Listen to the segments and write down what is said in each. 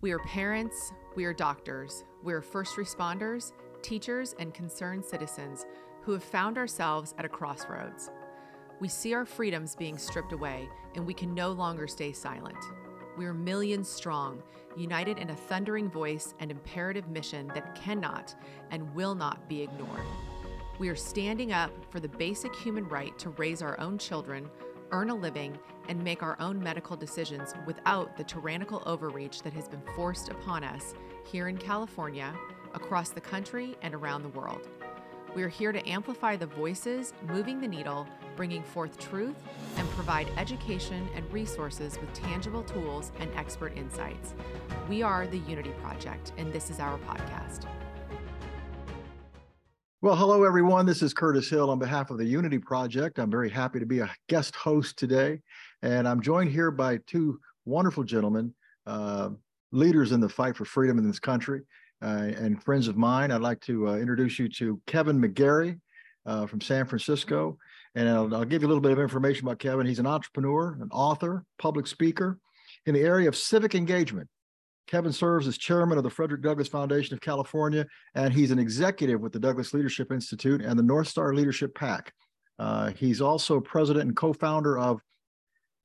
We are parents, we are doctors, we are first responders, teachers, and concerned citizens who have found ourselves at a crossroads. We see our freedoms being stripped away, and we can no longer stay silent. We are millions strong, united in a thundering voice and imperative mission that cannot and will not be ignored. We are standing up for the basic human right to raise our own children, earn a living, and make our own medical decisions without the tyrannical overreach that has been forced upon us here in California, across the country, and around the world. We are here to amplify the voices moving the needle, bringing forth truth, and provide education and resources with tangible tools and expert insights. We are the Unity Project, and this is our podcast. Well, hello, everyone. This is Curtis Hill on behalf of the Unity Project. I'm very happy to be a guest host today. And I'm joined here by two wonderful gentlemen, uh, leaders in the fight for freedom in this country, uh, and friends of mine. I'd like to uh, introduce you to Kevin McGary uh, from San Francisco. And I'll, I'll give you a little bit of information about Kevin. He's an entrepreneur, an author, public speaker in the area of civic engagement. Kevin serves as chairman of the Frederick Douglass Foundation of California, and he's an executive with the Douglass Leadership Institute and the North Star Leadership PAC. Uh, he's also president and co-founder of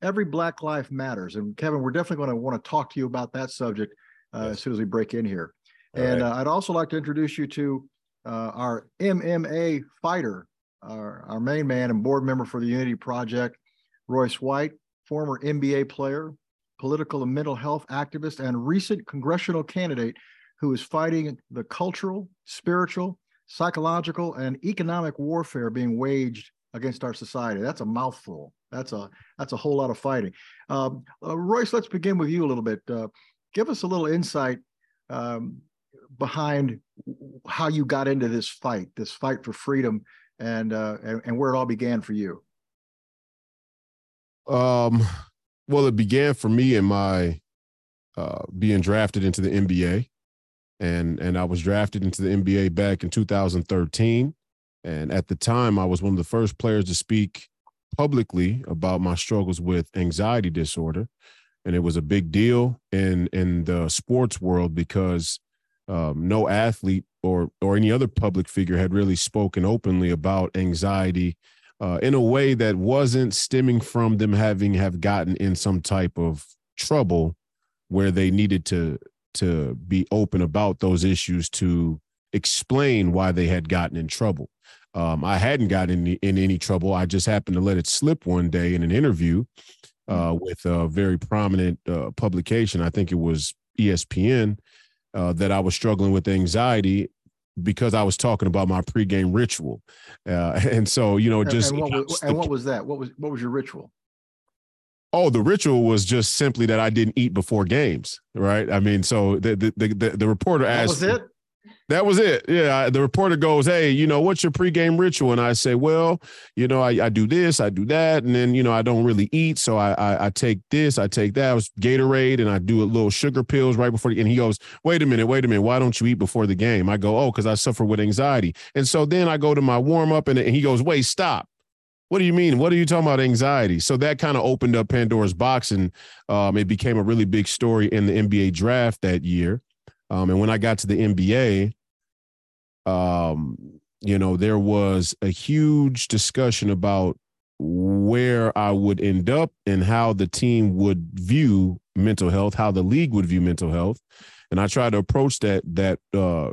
Every Black Life Matters. And Kevin, we're definitely going to want to talk to you about that subject uh, yes. as soon as we break in here. All and right. uh, I'd also like to introduce you to uh, our MMA fighter, our, our main man and board member for the Unity Project, Royce White, former NBA player, political and mental health activist, and recent congressional candidate who is fighting the cultural, spiritual, psychological, and economic warfare being waged against our society. That's a mouthful. That's a that's a whole lot of fighting. Um, uh, Royce, let's begin with you a little bit. Uh, give us a little insight um, behind how you got into this fight, this fight for freedom, and uh, and, and where it all began for you. Um, well, it began for me in my uh, being drafted into the NBA, and and I was drafted into the NBA back in 2013. And at the time, I was one of the first players to speak publicly about my struggles with anxiety disorder, and it was a big deal in in the sports world because um, no athlete or or any other public figure had really spoken openly about anxiety uh, in a way that wasn't stemming from them having have gotten in some type of trouble where they needed to to be open about those issues to explain why they had gotten in trouble. Um, I hadn't gotten in, in any trouble. I just happened to let it slip one day in an interview uh, mm-hmm. with a very prominent uh, publication. I think it was ESPN. Uh, that I was struggling with anxiety because I was talking about my pregame ritual, uh, and so you know, just and, what, was, and what was that? What was what was your ritual? Oh, the ritual was just simply that I didn't eat before games, right? I mean, so the the the, the reporter asked. That was it. That was it. Yeah. The reporter goes, Hey, you know, what's your pregame ritual? And I say, Well, you know, I, I do this, I do that. And then, you know, I don't really eat. So I, I, I take this, I take that. I was Gatorade and I do a little sugar pills right before. The, and he goes, Wait a minute, wait a minute. Why don't you eat before the game? I go, Oh, because I suffer with anxiety. And so then I go to my warm up and, and he goes, Wait, stop. What do you mean? What are you talking about anxiety? So that kind of opened up Pandora's box and um, it became a really big story in the NBA draft that year. Um, and when I got to the NBA, um, you know, there was a huge discussion about where I would end up and how the team would view mental health, how the league would view mental health. And I tried to approach that that uh,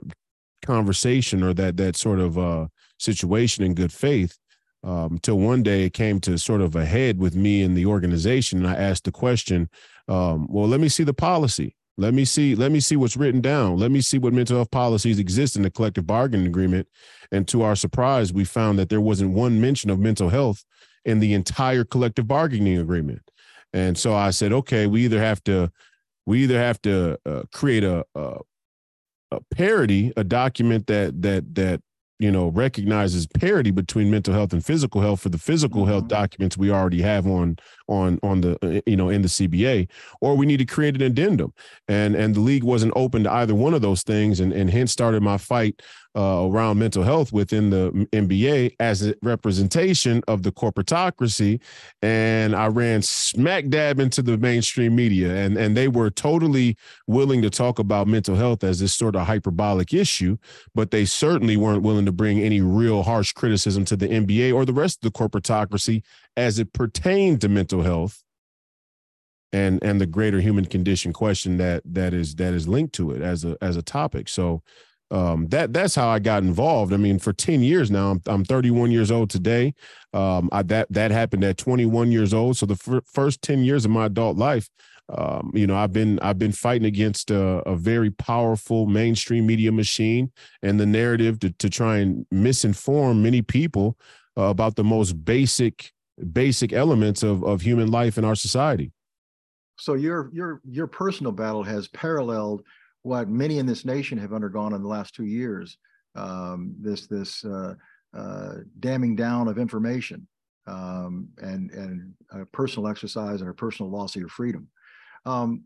conversation or that that sort of uh, situation in good faith. Um, until one day it came to sort of a head with me and the organization, and I asked the question, um, "Well, let me see the policy." Let me see. Let me see what's written down. Let me see what mental health policies exist in the collective bargaining agreement. And to our surprise, we found that there wasn't one mention of mental health in the entire collective bargaining agreement. And so I said, okay, we either have to, we either have to uh, create a, a a parity, a document that that that you know recognizes parity between mental health and physical health for the physical mm-hmm. health documents we already have on on on the uh, you know in the CBA, or we need to create an addendum. And and the league wasn't open to either one of those things, and and hence started my fight uh, around mental health within the NBA as a representation of the corporatocracy. And I ran smack dab into the mainstream media, and, and they were totally willing to talk about mental health as this sort of hyperbolic issue, but they certainly weren't willing to bring any real harsh criticism to the NBA or the rest of the corporatocracy as it pertained to mental health and and the greater human condition question that that is that is linked to it as a as a topic so um, that that's how I got involved. I mean, for 10 years now, I'm, I'm 31 years old today. Um, I, that that happened at 21 years old. So the first 10 years of my adult life, um, you know, I've been I've been fighting against a, a, very powerful mainstream media machine and the narrative to to try and misinform many people uh, about the most basic basic elements of of human life in our society. So your your your personal battle has paralleled what many in this nation have undergone in the last two years. Um, this this uh, uh, damming down of information um, and and a personal exercise and a personal loss of your freedom. Um,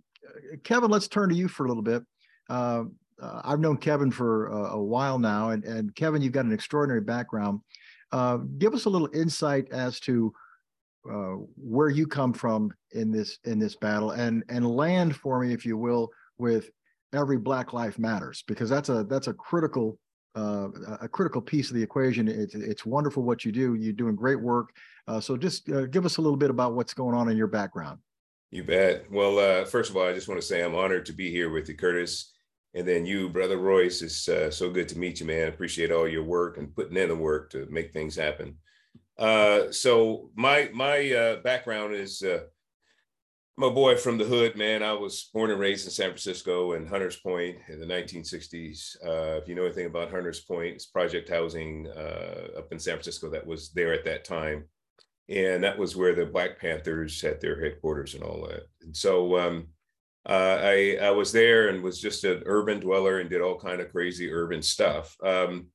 Kevin, let's turn to you for a little bit. Uh, uh I've known Kevin for a, a, while now, and and Kevin, you've got an extraordinary background. Uh, give us a little insight as to uh, where you come from in this in this battle, and and land for me, if you will, with every Black Life Matters because that's a that's a critical uh, a critical piece of the equation. It's it's wonderful what you do. You're doing great work. Uh, so just uh, give us a little bit about what's going on in your background. You bet. Well, uh, first of all, I just want to say I'm honored to be here with you, Curtis. And then you, brother Royce, it's uh, so good to meet you, man. Appreciate all your work and putting in the work to make things happen. Uh, so my my background is A boy from the hood, man. I was born and raised in San Francisco and Hunters Point in the 1960s. Uh, if you know anything about Hunters Point, it's project housing uh, up in San Francisco that was there at that time. And that was where the Black Panthers had their headquarters and all that. And so um, uh, I, I was there and was just an urban dweller and did all kind of crazy urban stuff. Um,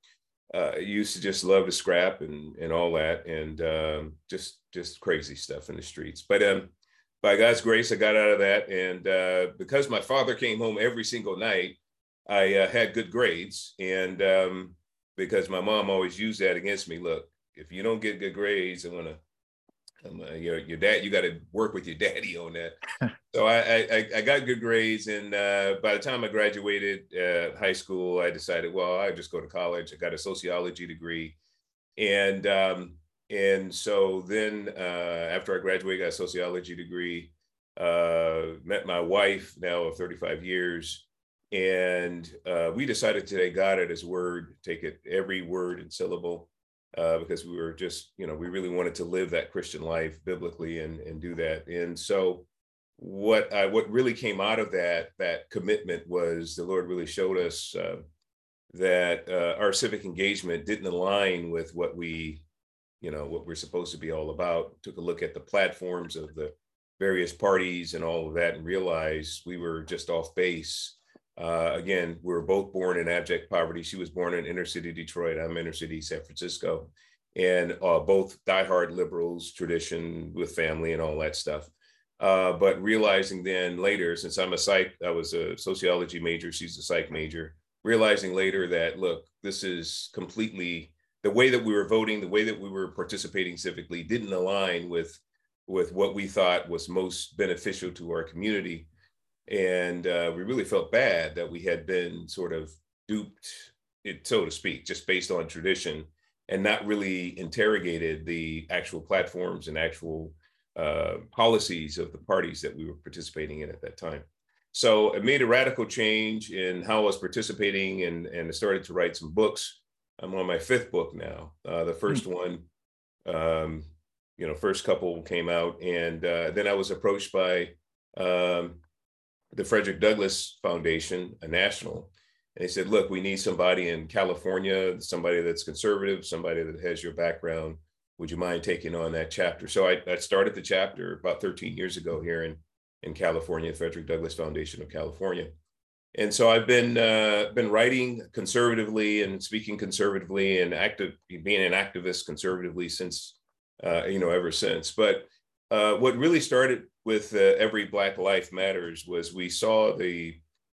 uh, used to just love to scrap and, and all that and um, just just crazy stuff in the streets. But um, by God's grace, I got out of that. And uh, because my father came home every single night, I uh, had good grades. And um, because my mom always used that against me, look, if you don't get good grades, I'm gonna, I'm, uh, your your dad, you got to work with your daddy on that. so I, I, I got good grades, and uh, by the time I graduated uh, high school, I decided, well, I just go to college. I got a sociology degree, and um, and so then uh, after I graduated, got a sociology degree, uh, met my wife now of 35 years. And uh, we decided to take God at his word, take it every word and syllable, uh, because we were just, you know, we really wanted to live that Christian life biblically and, and do that. And so what I, what really came out of that, that commitment was the Lord really showed us uh, that uh, our civic engagement didn't align with what we you know what we're supposed to be all about took a look at the platforms of the various parties and all of that and realized we were just off base. Uh, again we were both born in abject poverty. She was born in inner city detroit. I'm inner city san francisco. And uh, both diehard liberals tradition with family and all that stuff. Uh, but realizing then later since i'm a psych i was a sociology major she's a psych major realizing later that look this is completely the way that we were voting, the way that we were participating civically didn't align with with what we thought was most beneficial to our community. And uh, we really felt bad that we had been sort of duped, it, so to speak, just based on tradition and not really interrogated the actual platforms and actual uh, policies of the parties that we were participating in at that time. So it made a radical change in how I was participating and, and I started to write some books I'm on my fifth book now. Uh, the 1st mm-hmm. one, um, you know, first couple came out, and uh, then I was approached by um, the Frederick Douglass Foundation, a national, and they said, "Look, we need somebody in California, somebody that's conservative, somebody that has your background. Would you mind taking on that chapter?" So I, I started the chapter about 13 years ago here in in California, Frederick Douglass Foundation of California and so I've been uh, been writing conservatively and speaking conservatively and active being an activist conservatively since uh, you know ever since. But uh, what really started with uh, every Black Life Matters was we saw the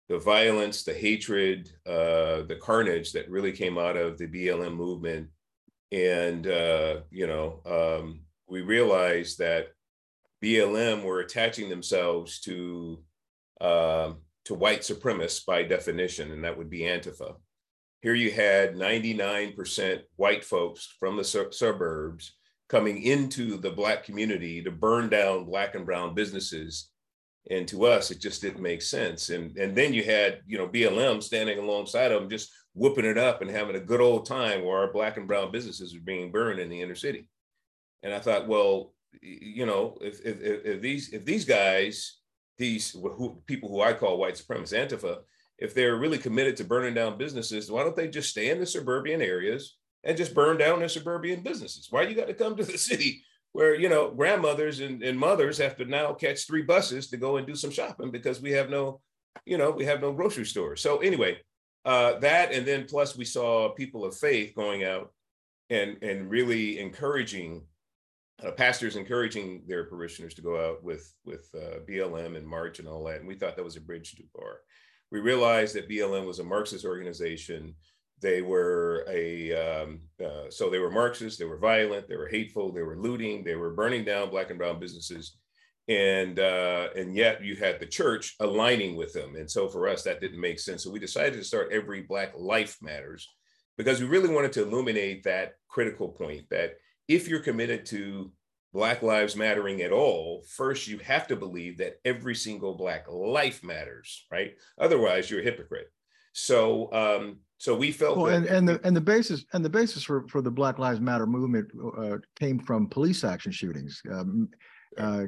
the violence, the hatred, uh, the carnage that really came out of the BLM movement, and uh, you know um, we realized that BLM were attaching themselves to um, to white supremacists by definition, and that would be Antifa. Here you had 99% white folks from the su- suburbs coming into the black community to burn down black and brown businesses. And to us it just didn't make sense. And and then you had you know blm standing alongside of them just whooping it up and having a good old time where our black and brown businesses are being burned in the inner city. And i thought well you know if if, if these if these guys these who, people who i call white supremacists antifa if they're really committed to burning down businesses why don't they just stay in the suburban areas and just burn down their suburban businesses. Why you got to come to the city where you know grandmothers and, and mothers have to now catch three buses to go and do some shopping because we have no, you know, we have no grocery store. So anyway, uh, that and then plus we saw people of faith going out and and really encouraging uh, pastors encouraging their parishioners to go out with with uh, BLM and march and all that. And we thought that was a bridge too far. We realized that BLM was a Marxist organization they were a um, uh, so they were Marxists. They were violent. They were hateful. They were looting. They were burning down black and brown businesses, and uh, and yet you had the church aligning with them. And so for us, that didn't make sense. So we decided to start every Black Life Matters because we really wanted to illuminate that critical point that if you're committed to Black Lives Mattering at all, first you have to believe that every single Black life matters, right? Otherwise, you're a hypocrite. So um, so we felt well, and, and the and the basis and the basis for for the Black Lives Matter movement uh, came from police action shootings, um, uh,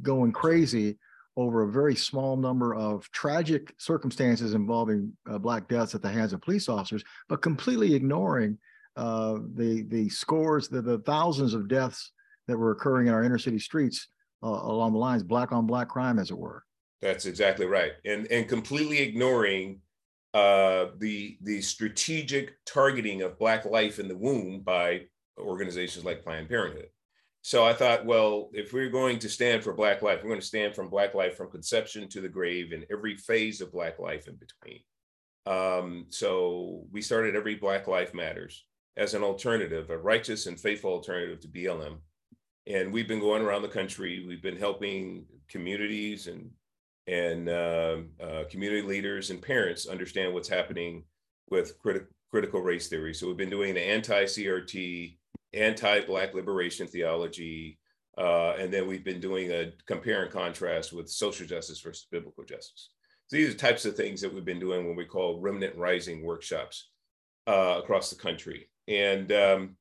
going crazy over a very small number of tragic circumstances involving uh, black deaths at the hands of police officers, but completely ignoring uh, the the scores, the, the thousands of deaths that were occurring in our inner city streets uh, along the lines, black on black crime, as it were. That's exactly right, and and completely ignoring uh, the the strategic targeting of Black life in the womb by organizations like Planned Parenthood. So I thought, well, if we're going to stand for Black life, we're going to stand from Black life from conception to the grave and every phase of Black life in between. Um, so we started every Black Life Matters as an alternative, a righteous and faithful alternative to BLM. And we've been going around the country. We've been helping communities and and uh, uh, community leaders and parents understand what's happening with criti- critical race theory. So we've been doing the anti-CRT, anti-Black liberation theology, uh, and then we've been doing a compare and contrast with social justice versus biblical justice. So these are types of things that we've been doing when we call remnant rising workshops uh, across the country. And um,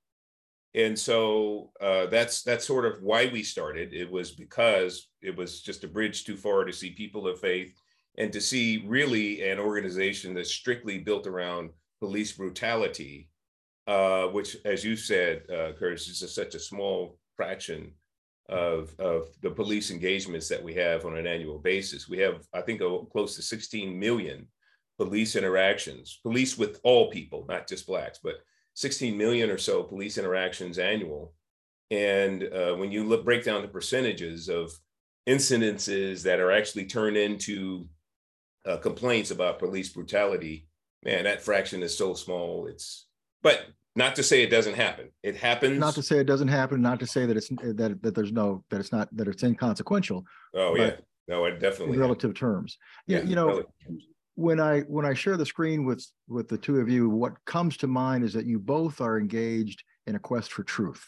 and so uh, that's that's sort of why we started. It was because it was just a bridge too far to see people of faith and to see really an organization that's strictly built around police brutality, uh, which, as you said, uh, Curtis, is such a small fraction of of the police engagements that we have on an annual basis. We have, I think, a, close to 16 million police interactions, police with all people, not just blacks, but 16 million or so police interactions annual. And uh, when you look, break down the percentages of incidences that are actually turned into uh, complaints about police brutality, man, that fraction is so small. It's, but not to say it doesn't happen. It happens. Not to say it doesn't happen. Not to say that it's that that there's no that it's not that it's inconsequential. Oh yeah, no, it definitely in relative terms. Yeah, you know, when I when I share the screen with with the two of you, what comes to mind is that you both are engaged in a quest for truth,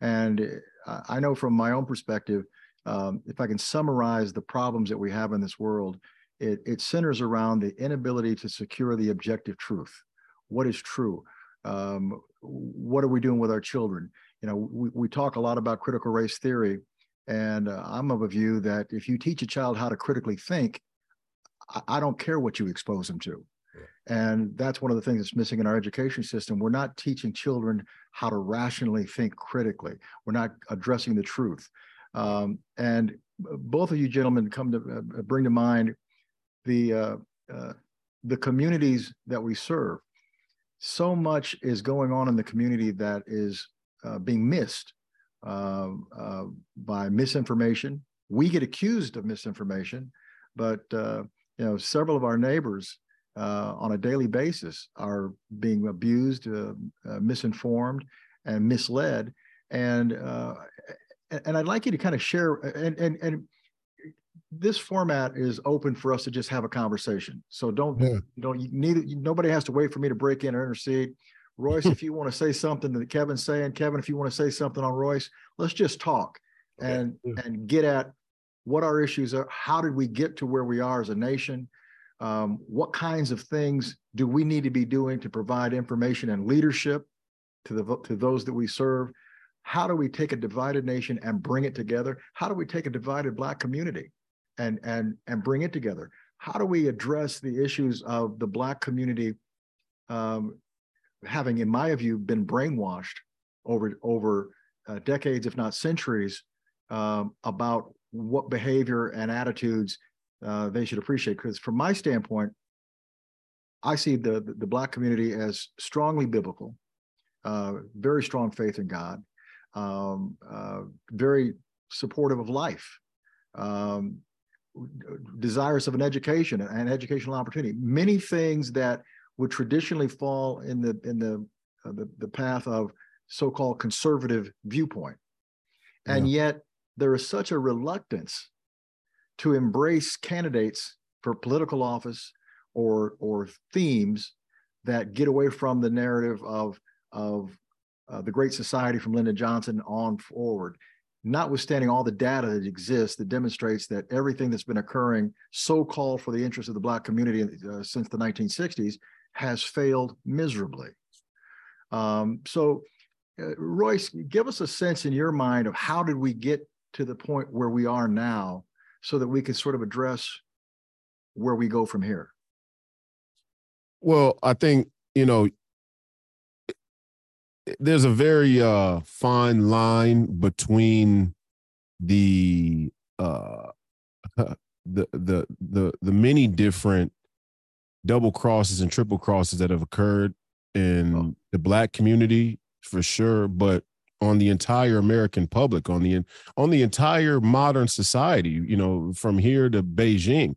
and uh, I know from my own perspective, um, if I can summarize the problems that we have in this world, it, it centers around the inability to secure the objective truth. What is true? Um, what are we doing with our children? You know, we, we talk a lot about critical race theory, and uh, I'm of a view that if you teach a child how to critically think, I don't care what you expose them to. And that's one of the things that's missing in our education system. We're not teaching children how to rationally think critically. We're not addressing the truth. Um, and both of you gentlemen come to uh, bring to mind the uh, uh, the communities that we serve. So much is going on in the community that is uh, being missed uh, uh, by misinformation. We get accused of misinformation, but uh, you know several of our neighbors uh, on a daily basis are being abused, uh, uh, misinformed, and misled. And and I'd like you to kind of share and and and this format is open for us to just have a conversation. So don't yeah. don't you need nobody has to wait for me to break in or intercede. Royce, if you want to say something that Kevin's saying, Kevin, if you want to say something on Royce, let's just talk and and get at what our issues are. How did we get to where we are as a nation? Um, what kinds of things do we need to be doing to provide information and leadership to the to those that we serve? How do we take a divided nation and bring it together? How do we take a divided Black community and and and bring it together? How do we address the issues of the Black community um, having, in my view, been brainwashed over over uh, decades, if not centuries, um, about what behavior and attitudes uh, they should appreciate. Because from my standpoint, I see the, the, the black community as strongly biblical, uh, very strong faith in God, um, uh, very supportive of life, um, desirous of an education and educational opportunity. Many things that would traditionally fall in the in the uh, the, the path of so-called conservative viewpoint, and yeah. yet there is such a reluctance to embrace candidates for political office or or themes that get away from the narrative of of uh, the Great Society from Lyndon Johnson on forward. Notwithstanding all the data that exists that demonstrates that everything that's been occurring, so-called for the interest of the Black community uh, since the 1960s, has failed miserably. Um, so, uh, Royce, give us a sense in your mind of how did we get to the point where we are now so that we can sort of address where we go from here? Well, I think, you know, there's a very uh, fine line between the uh, the the the the many different double crosses and triple crosses that have occurred in oh. the black community for sure, but on the entire American public, on the on the entire modern society, you know, from here to Beijing.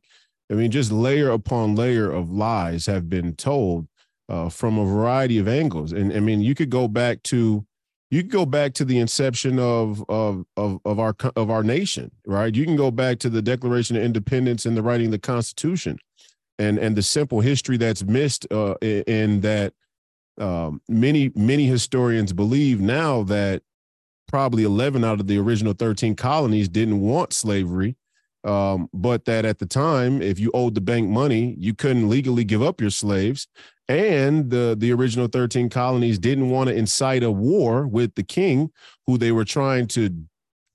I mean, just layer upon layer of lies have been told uh, from a variety of angles, and I mean, you could go back to you could go back to the inception of of of of our of our nation, right? You can go back to the Declaration of Independence and the writing of the Constitution, and and the simple history that's missed uh, in that um, many many historians believe now that probably 11 out of the original 13 colonies didn't want slavery um, but that at the time if you owed the bank money you couldn't legally give up your slaves. And the the original 13 colonies didn't want to incite a war with the king who they were trying to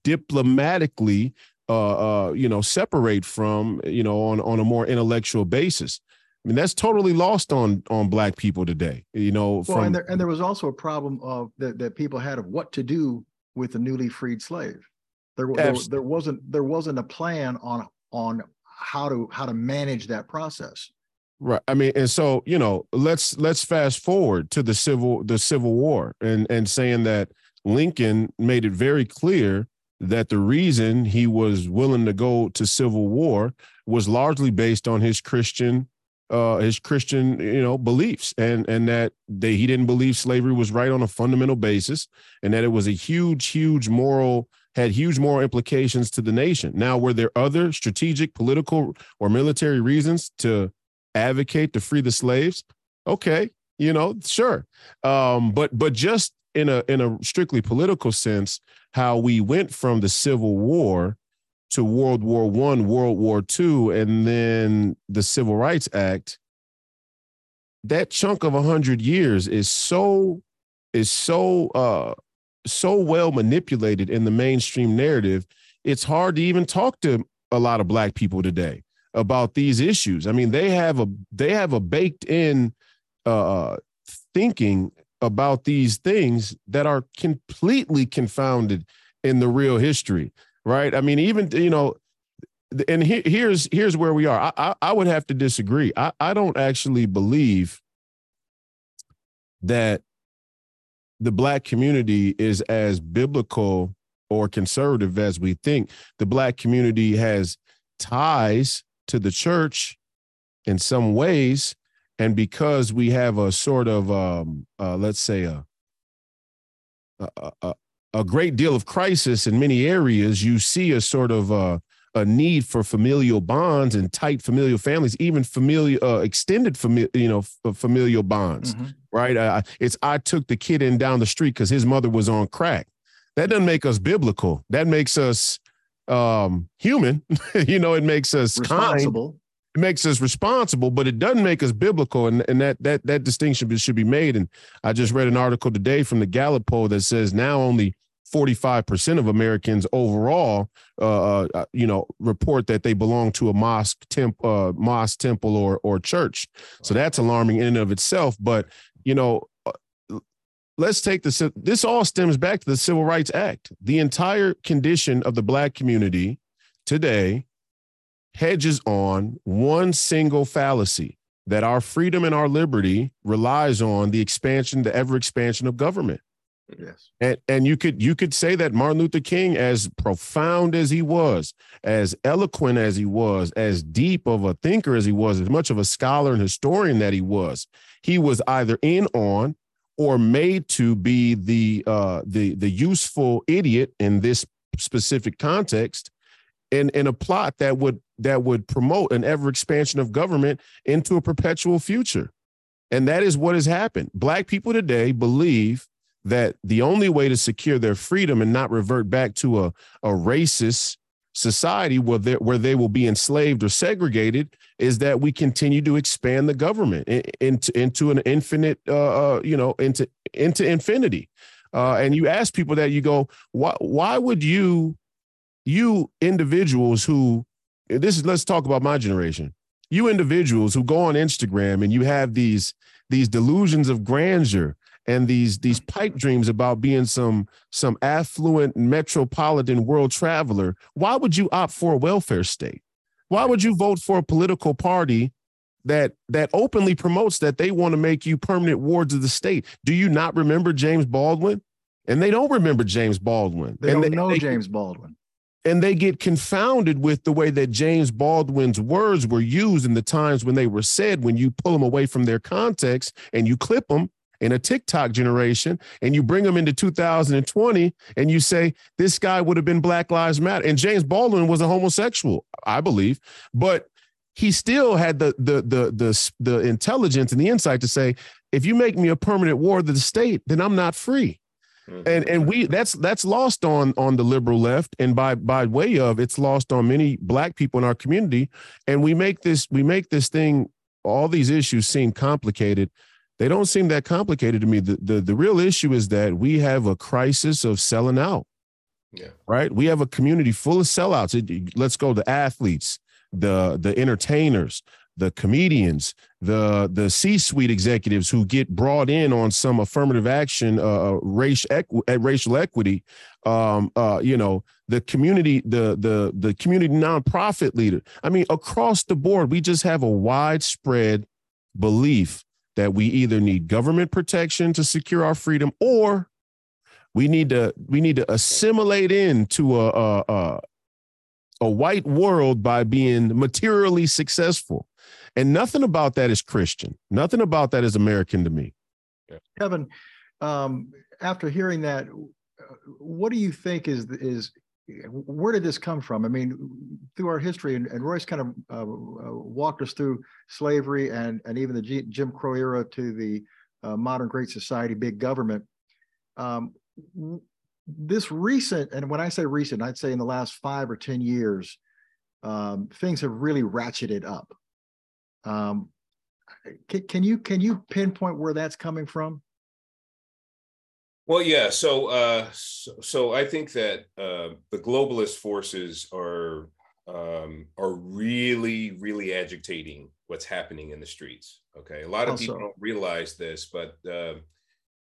diplomatically uh, uh, you know separate from you know on on a more intellectual basis I mean, that's totally lost on on black people today. You know, well, from, and there and there was also a problem of that that people had of what to do with the newly freed slave. There, there, there wasn't there wasn't a plan on on how to how to manage that process. Right. I mean, and so you know, let's let's fast forward to the civil the Civil War and and saying that Lincoln made it very clear that the reason he was willing to go to civil war was largely based on his Christian uh, his Christian, you know, beliefs, and and that they he didn't believe slavery was right on a fundamental basis, and that it was a huge, huge moral had huge moral implications to the nation. Now, were there other strategic, political, or military reasons to advocate to free the slaves? Okay, you know, sure, um, but but just in a in a strictly political sense, how we went from the Civil War to World War One, World War Two, and then the Civil Rights Act, that chunk of hundred years is so is so uh so well manipulated in the mainstream narrative. It's hard to even talk to a lot of black people today about these issues. I mean, they have a they have a baked in uh thinking about these things that are completely confounded in the real history right? I mean, even you know, and he, here's here's where we are. I, I, I would have to disagree. I I don't actually believe that the black community is as biblical or conservative as we think. The black community has ties to the church in some ways, and because we have a sort of um, uh, let's say a a, a a great deal of crisis in many areas, you see a sort of uh, a need for familial bonds and tight familial families, even familial uh, extended familial, you know, f- familial bonds, mm-hmm. right? Uh, it's I took the kid in down the street because his mother was on crack. That doesn't make us biblical. That makes us um, human. you know, it makes us responsible. Kind. It makes us responsible, but it doesn't make us biblical, and, and that that that distinction should be made. And I just read an article today from the Gallup poll that says now only 45% of Americans overall, uh, uh, uh, you know, report that they belong to a mosque, temp, uh, mosque, temple, or or church. So that's alarming in and of itself. But you know, uh, let's take this. This all stems back to the Civil Rights Act. The entire condition of the Black community today hedges on one single fallacy that our freedom and our liberty relies on the expansion, the ever expansion of government. Yes. And and you could you could say that Martin Luther King, as profound as he was, as eloquent as he was, as deep of a thinker as he was, as much of a scholar and historian that he was, he was either in on or made to be the uh the the useful idiot in this specific context in in a plot that would that would promote an ever expansion of government into a perpetual future. And that is what has happened. Black people today believe that the only way to secure their freedom and not revert back to a, a racist society where they, where they will be enslaved or segregated is that we continue to expand the government into into an infinite uh, uh, you know into into infinity. Uh, and you ask people that you go why why would you you individuals who this is let's talk about my generation. You individuals who go on Instagram and you have these these delusions of grandeur and these these pipe dreams about being some some affluent metropolitan world traveler why would you opt for a welfare state? Why would you vote for a political party that that openly promotes that they want to make you permanent wards of the state? Do you not remember james baldwin? And they don't remember james baldwin. They and don't they, know they, james baldwin. and they get confounded with the way that James Baldwin's words were used in the times when they were said. When you pull them away from their context and you clip them, in a TikTok generation and you bring them into 2020 and you say this guy would have been Black Lives Matter. And James Baldwin was a homosexual, I believe, but he still had the the the the the intelligence and the insight to say, if you make me a permanent ward of the state, then I'm not free. Mm-hmm. And and we that's that's lost on on the liberal left and by by way of it's lost on many black people in our community and we make this we make this thing all these issues seem complicated they don't seem that complicated to me. The, the, the real issue is that we have a crisis of selling out. Yeah. Right. We have a community full of sellouts. It, let's go the athletes, the the entertainers, the comedians, the the C-suite executives who get brought in on some affirmative action, uh, uh race equ- uh, racial equity. Um, uh, you know, the community, the the the community nonprofit leader. I mean, across the board, we just have a widespread belief that we either need government protection to secure our freedom or we need to we need to assimilate into a a, a, a white world by being materially successful. And nothing about that is christian. Nothing about that is american to me. Kevin um, after hearing that what do you think is is where did this come from? I mean, through our history, and, and Royce kind of uh, uh, walked us through slavery and and even the G, Jim Crow era to the uh, modern Great Society, big government. Um, this recent, and when I say recent, I'd say in the last five or ten years, um, things have really ratcheted up. Um, can, can you can you pinpoint where that's coming from? Well, yeah. So, uh, so, so, I think that uh, the globalist forces are um, are really, really agitating what's happening in the streets. Okay, a lot of people don't realize this, but uh,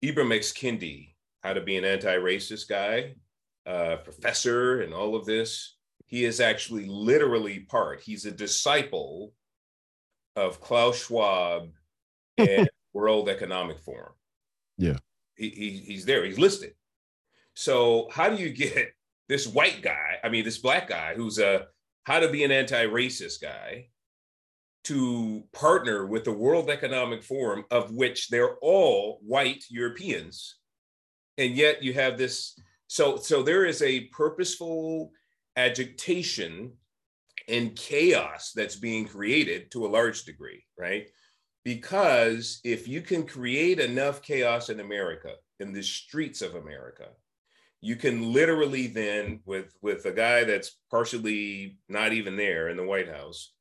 Ibram X. Kendi, how to be an anti-racist guy, uh, professor, and all of this. He is actually literally part. He's a disciple of Klaus Schwab and World Economic Forum. Yeah he, he, he's there, he's listed. So how do you get this white guy, I mean, this black guy who's a how to be an anti-racist guy, to partner with the World Economic Forum, of which they're all white Europeans, and yet you have this. So, so there is a purposeful agitation and chaos that's being created to a large degree, right? Because if you can create enough chaos in America, in the streets of America, you can literally then, with with a guy that's partially not even there in the White House,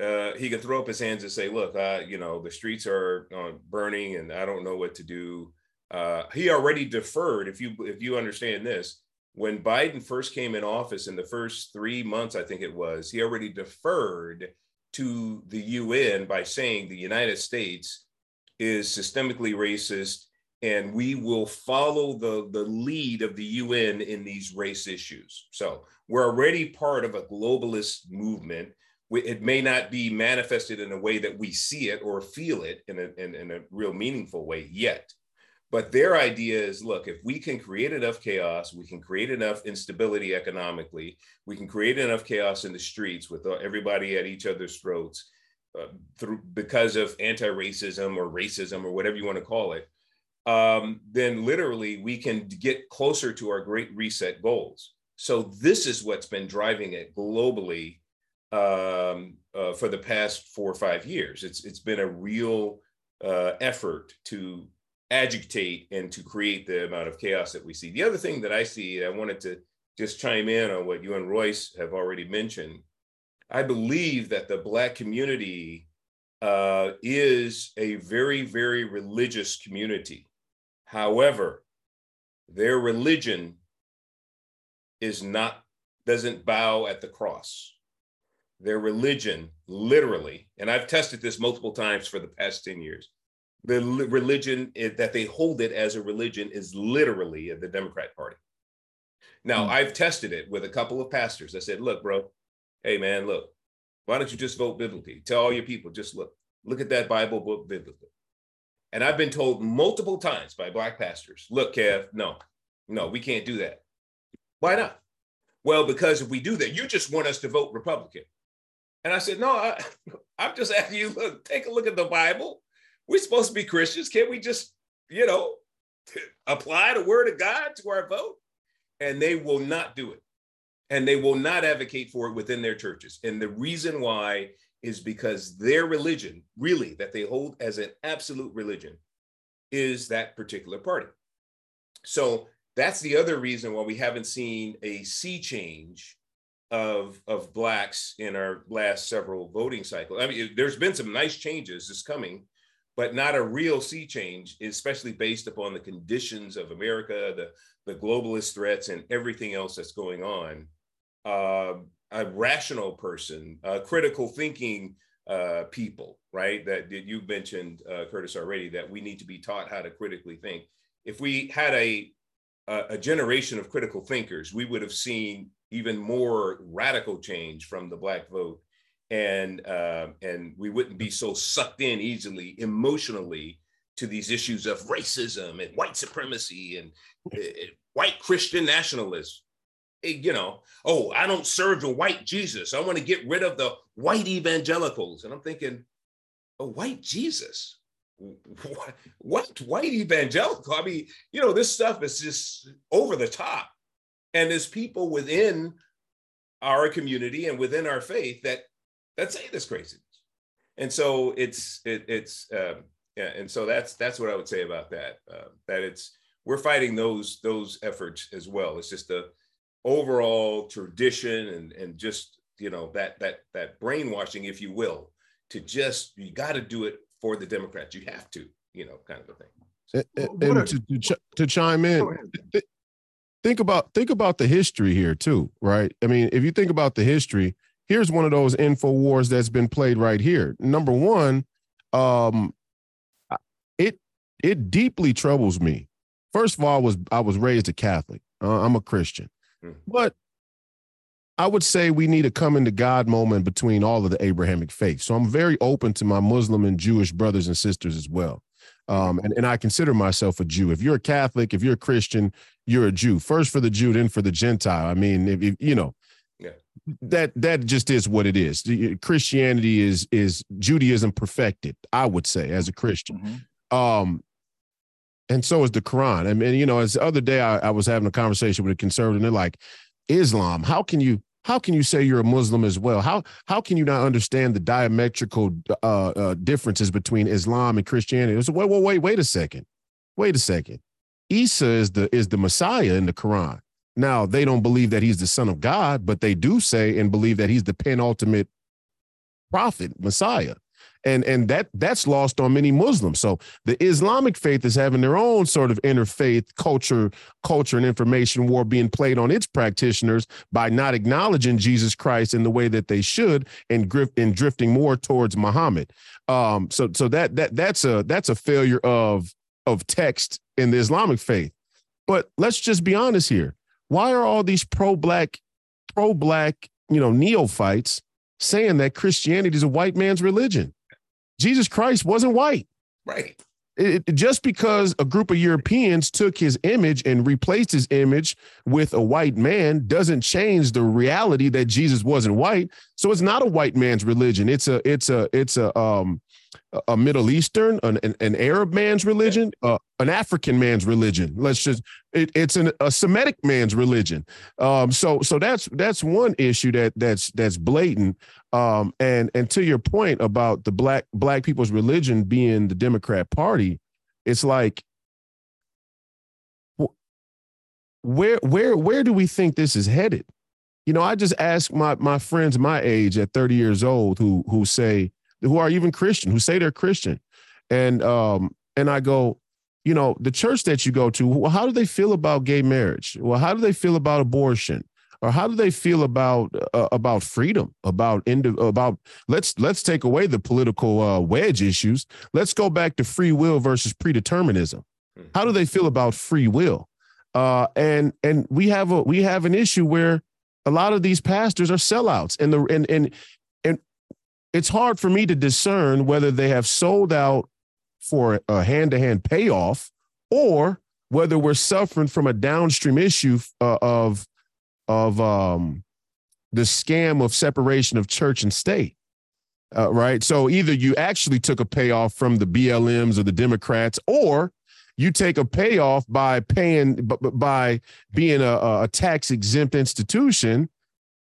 uh, he can throw up his hands and say, "Look, uh, you know, the streets are uh, burning, and I don't know what to do." Uh, he already deferred. If you if you understand this, when Biden first came in office in the first three months, I think it was, he already deferred to the UN by saying the United States is systemically racist and we will follow the, the lead of the UN in these race issues. So we're already part of a globalist movement. It may not be manifested in a way that we see it or feel it in a, in, in a real meaningful way yet. But their idea is look, if we can create enough chaos, we can create enough instability economically, we can create enough chaos in the streets with everybody at each other's throats uh, through because of anti-racism or racism or whatever you want to call it, um, then literally we can get closer to our great reset goals. So this is what's been driving it globally um, uh, for the past four or five years. It's it's been a real uh, effort to agitate and to create the amount of chaos that we see. The other thing that I see, I wanted to just chime in on what you and Royce have already mentioned. I believe that the Black community uh, is a very, very religious community. However, their religion is not, doesn't bow at the cross. Their religion, literally, and I've tested this multiple times for the past 10 years, the religion that they hold it as a religion is literally the Democrat Party. Now, mm. I've tested it with a couple of pastors. I said, look, bro, hey, man, look, why don't you just vote biblically? Tell all your people, just look, look at that Bible book biblically. And I've been told multiple times by Black pastors, look, Kev, no, no, we can't do that. Why not? Well, because if we do that, you just want us to vote Republican. And I said, no, I, I'm just asking you, look, take a look at the Bible we're supposed to be Christians. Can't we just, you know, apply the word of God to our vote? And they will not do it. And they will not advocate for it within their churches. And the reason why is because their religion, really, that they hold as an absolute religion, is that particular party. So that's the other reason why we haven't seen a sea change of of blacks in our last several voting cycles. I mean, there's been some nice changes that's coming but not a real sea change, especially based upon the conditions of America, the, the globalist threats, and everything else that's going on. Uh, a rational person, uh, critical thinking uh, people, right? That, you mentioned, uh, Curtis, already, that we need to be taught how to critically think. If we had a, a, a generation of critical thinkers, we would have seen even more radical change from the Black vote and uh, and we wouldn't be so sucked in easily emotionally to these issues of racism and white supremacy and uh, white Christian nationalism. You know, oh, I don't serve the white Jesus. I want to get rid of the white evangelicals. And I'm thinking, a white Jesus? What, what white evangelical? I mean, you know, this stuff is just over the top. And there's people within our community and within our faith that that say this craziness. And so it's it, it's um, yeah, and so that's that's what I would say about that. Uh, that it's we're fighting those those efforts as well. It's just the overall tradition and and just you know that that that brainwashing, if you will, to just you got to do it for the Democrats. You have to, you know, kind of a thing. And, and to, to, ch- to chime in, think about think about the history here too, right? I mean, if you think about the history, here's one of those info wars that's been played right here. Number one, um, it it deeply troubles me. First of all, I was I was raised a Catholic. Uh, I'm a Christian, mm. but I would say we need a coming to God moment between all of the Abrahamic faiths. So I'm very open to my Muslim and Jewish brothers and sisters as well. Um, and, and I consider myself a Jew. If you're a Catholic, if you're a Christian, you're a Jew. First for the Jew, then for the Gentile. I mean, if, if you know. That that just is what it is. Christianity is is Judaism perfected. I would say as a Christian. Mhm. Um, and so is the Quran. I mean, you know, as the other day I, I was having a conversation with a conservative, and they're like, Islam, how can you how can you say you're a Muslim as well? How how can you not understand the diametrical uh, uh differences between Islam and Christianity? It was wait, wait, wait, wait a second. Wait a second. Isa is the is the Messiah in the Quran. Now they don't believe that he's the son of God, but they do say and believe that he's the penultimate prophet, Messiah. And and that that's lost on many Muslims. So the Islamic faith is having their own sort of interfaith culture, culture and information war being played on its practitioners by not acknowledging Jesus Christ in the way that they should and drift and drifting more towards Muhammad. Um, so so that that that's a that's a failure of of text in the Islamic faith. But let's just be honest here. Why are all these pro-black, pro-black, you know, neophytes saying that Christianity is a white man's religion? Jesus Christ wasn't white. Right. It, it- just because a group of Europeans took his image and replaced his image with a white man doesn't change the reality that Jesus wasn't white. So it's not a white man's religion. It's a it's a it's a um a- Middle Eastern, an an, an Arab man's religion, uh, an African man's religion. Let's just it, it's an, a Semitic man's religion. Um, so so that's that's one issue that that's that's blatant. Um, and and to your point about the black black people's religion being the Democrat Party, it's like where where where do we think this is headed? You know, I just ask my my friends my age at 30 years old who who say who are even Christian, who say they're Christian. And um and I go, you know, the church that you go to, well, how do they feel about gay marriage? Well, how do they feel about abortion? Or how do they feel about uh, about freedom? About indi- about let's let's take away the political uh, wedge issues. Let's go back to free will versus predeterminism. How do they feel about free will? Uh, and and we have a we have an issue where a lot of these pastors are sellouts, and the and and and it's hard for me to discern whether they have sold out for a hand to hand payoff or whether we're suffering from a downstream issue uh, of of um, the scam of separation of church and state. Uh, right. So either you actually took a payoff from the BLMs or the Democrats, or you take a payoff by paying by being a, a tax exempt institution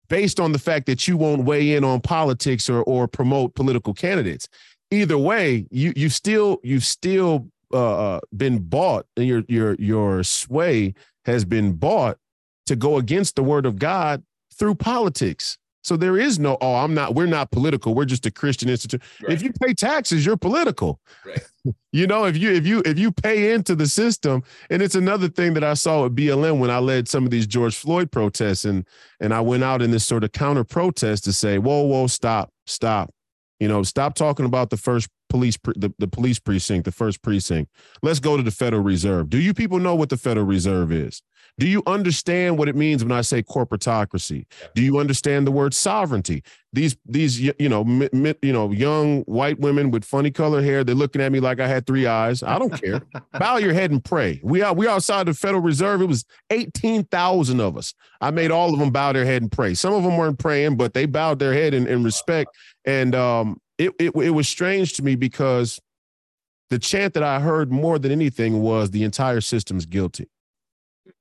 based on the fact that you won't weigh in on politics or or promote political candidates. Either way, you you still you've still uh, been bought, and your your your sway has been bought to go against the word of God through politics. So there is no, oh, I'm not, we're not political. We're just a Christian institute. Right. If you pay taxes, you're political. Right. You know, if you if you if you pay into the system, and it's another thing that I saw at BLM when I led some of these George Floyd protests, and and I went out in this sort of counter protest to say, whoa, whoa, stop, stop. You know, stop talking about the first police pre- the, the police precinct, the first precinct. Let's go to the Federal Reserve. Do you people know what the Federal Reserve is? Do you understand what it means when I say corporatocracy? Do you understand the word sovereignty? These these you know mi- mi- you know young white women with funny color hair, they're looking at me like I had three eyes. I don't care. Bow your head and pray. We are we outside the Federal Reserve. It was eighteen thousand of us. I made all of them bow their head and pray. Some of them weren't praying, but they bowed their head in, in respect. And um, it, it it was strange to me because the chant that I heard more than anything was the entire system's guilty.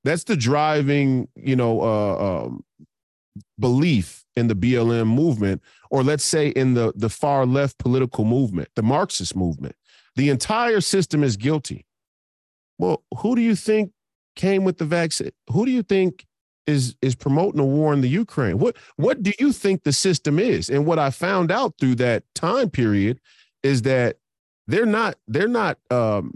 That's the driving, you know, uh, um, belief in the BLM movement, or let's say in the the far left political movement, the Marxist movement. The entire system is guilty. Well, who do you think came with the vaccine? Who do you think is is promoting a war in the Ukraine? What what do you think the system is? And what I found out through that time period is that they're not they're not um,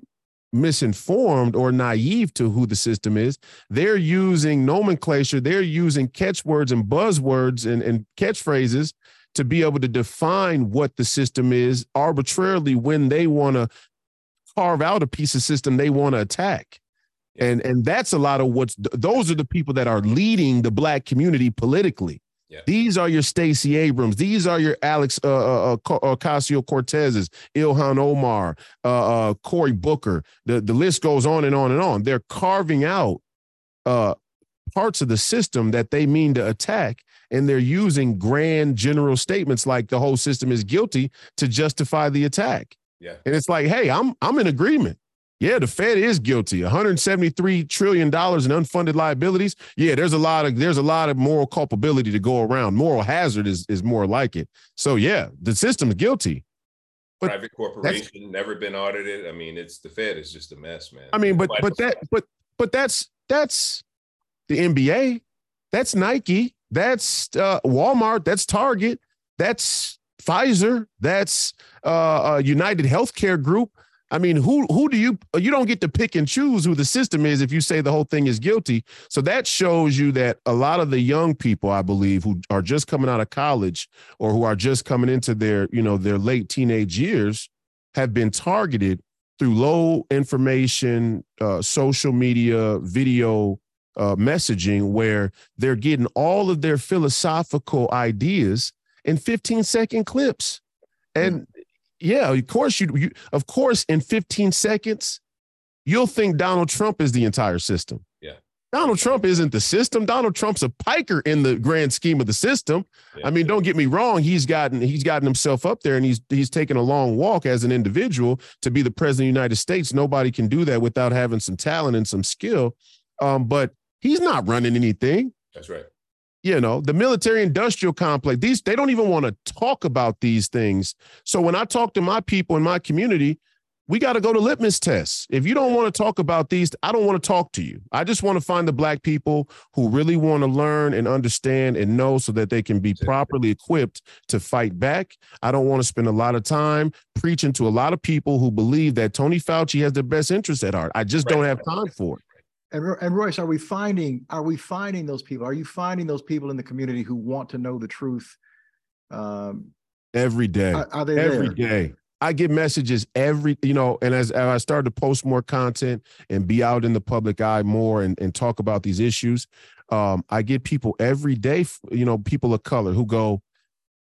misinformed or naive to who the system is. They're using nomenclature, they're using catchwords and buzzwords and, and catchphrases to be able to define what the system is arbitrarily when they want to carve out a piece of system they want to attack. And and that's a lot of what's those are the people that are leading the black community politically. These are your Stacey Abrams. These are your Alex uh, uh, uh, Ocasio Cortezes, Ilhan Omar, uh, uh, Cory Booker. The the list goes on and on and on. They're carving out uh, parts of the system that they mean to attack, and they're using grand general statements like the whole system is guilty to justify the attack. Yeah, and it's like, hey, I'm I'm in agreement. Yeah, the Fed is guilty. 173 trillion dollars in unfunded liabilities. Yeah, there's a lot of there's a lot of moral culpability to go around. Moral hazard is is more like it. So yeah, the system's guilty. But Private corporation never been audited. I mean, it's the Fed is just a mess, man. I mean, but but that but but that's that's the NBA. That's Nike. That's uh, Walmart. That's Target. That's Pfizer. That's uh, uh, United Healthcare Group. I mean, who who do you you don't get to pick and choose who the system is if you say the whole thing is guilty. So that shows you that a lot of the young people, I believe, who are just coming out of college or who are just coming into their, you know, their late teenage years have been targeted through low information, uh, social media, video uh, messaging, where they're getting all of their philosophical ideas in 15 second clips. And yeah, of course you, you of course in 15 seconds you'll think Donald Trump is the entire system. Yeah. Donald Trump isn't the system. Donald Trump's a piker in the grand scheme of the system. Yeah. I mean, don't get me wrong, he's gotten he's gotten himself up there and he's he's taken a long walk as an individual to be the president of the United States. Nobody can do that without having some talent and some skill. Um, but he's not running anything. That's right you know the military industrial complex these they don't even want to talk about these things. So when i talk to my people in my community we got to go to litmus tests. If you don't want to talk about these i don't want to talk to you. I just want to find the black people who really want to learn and understand and know so that they can be properly equipped to fight back. I don't want to spend a lot of time preaching to a lot of people who believe that tony fauci has their best interests at heart. I just right. don't have time for it and, and Royce, are we finding are we finding those people? Are you finding those people in the community who want to know the truth? Um, every day. Are, are they every day? I get messages every, you know, and as, as, I start to post more content and be out in the public eye more and, and talk about these issues, um, I get people every day, you know, people of color who go,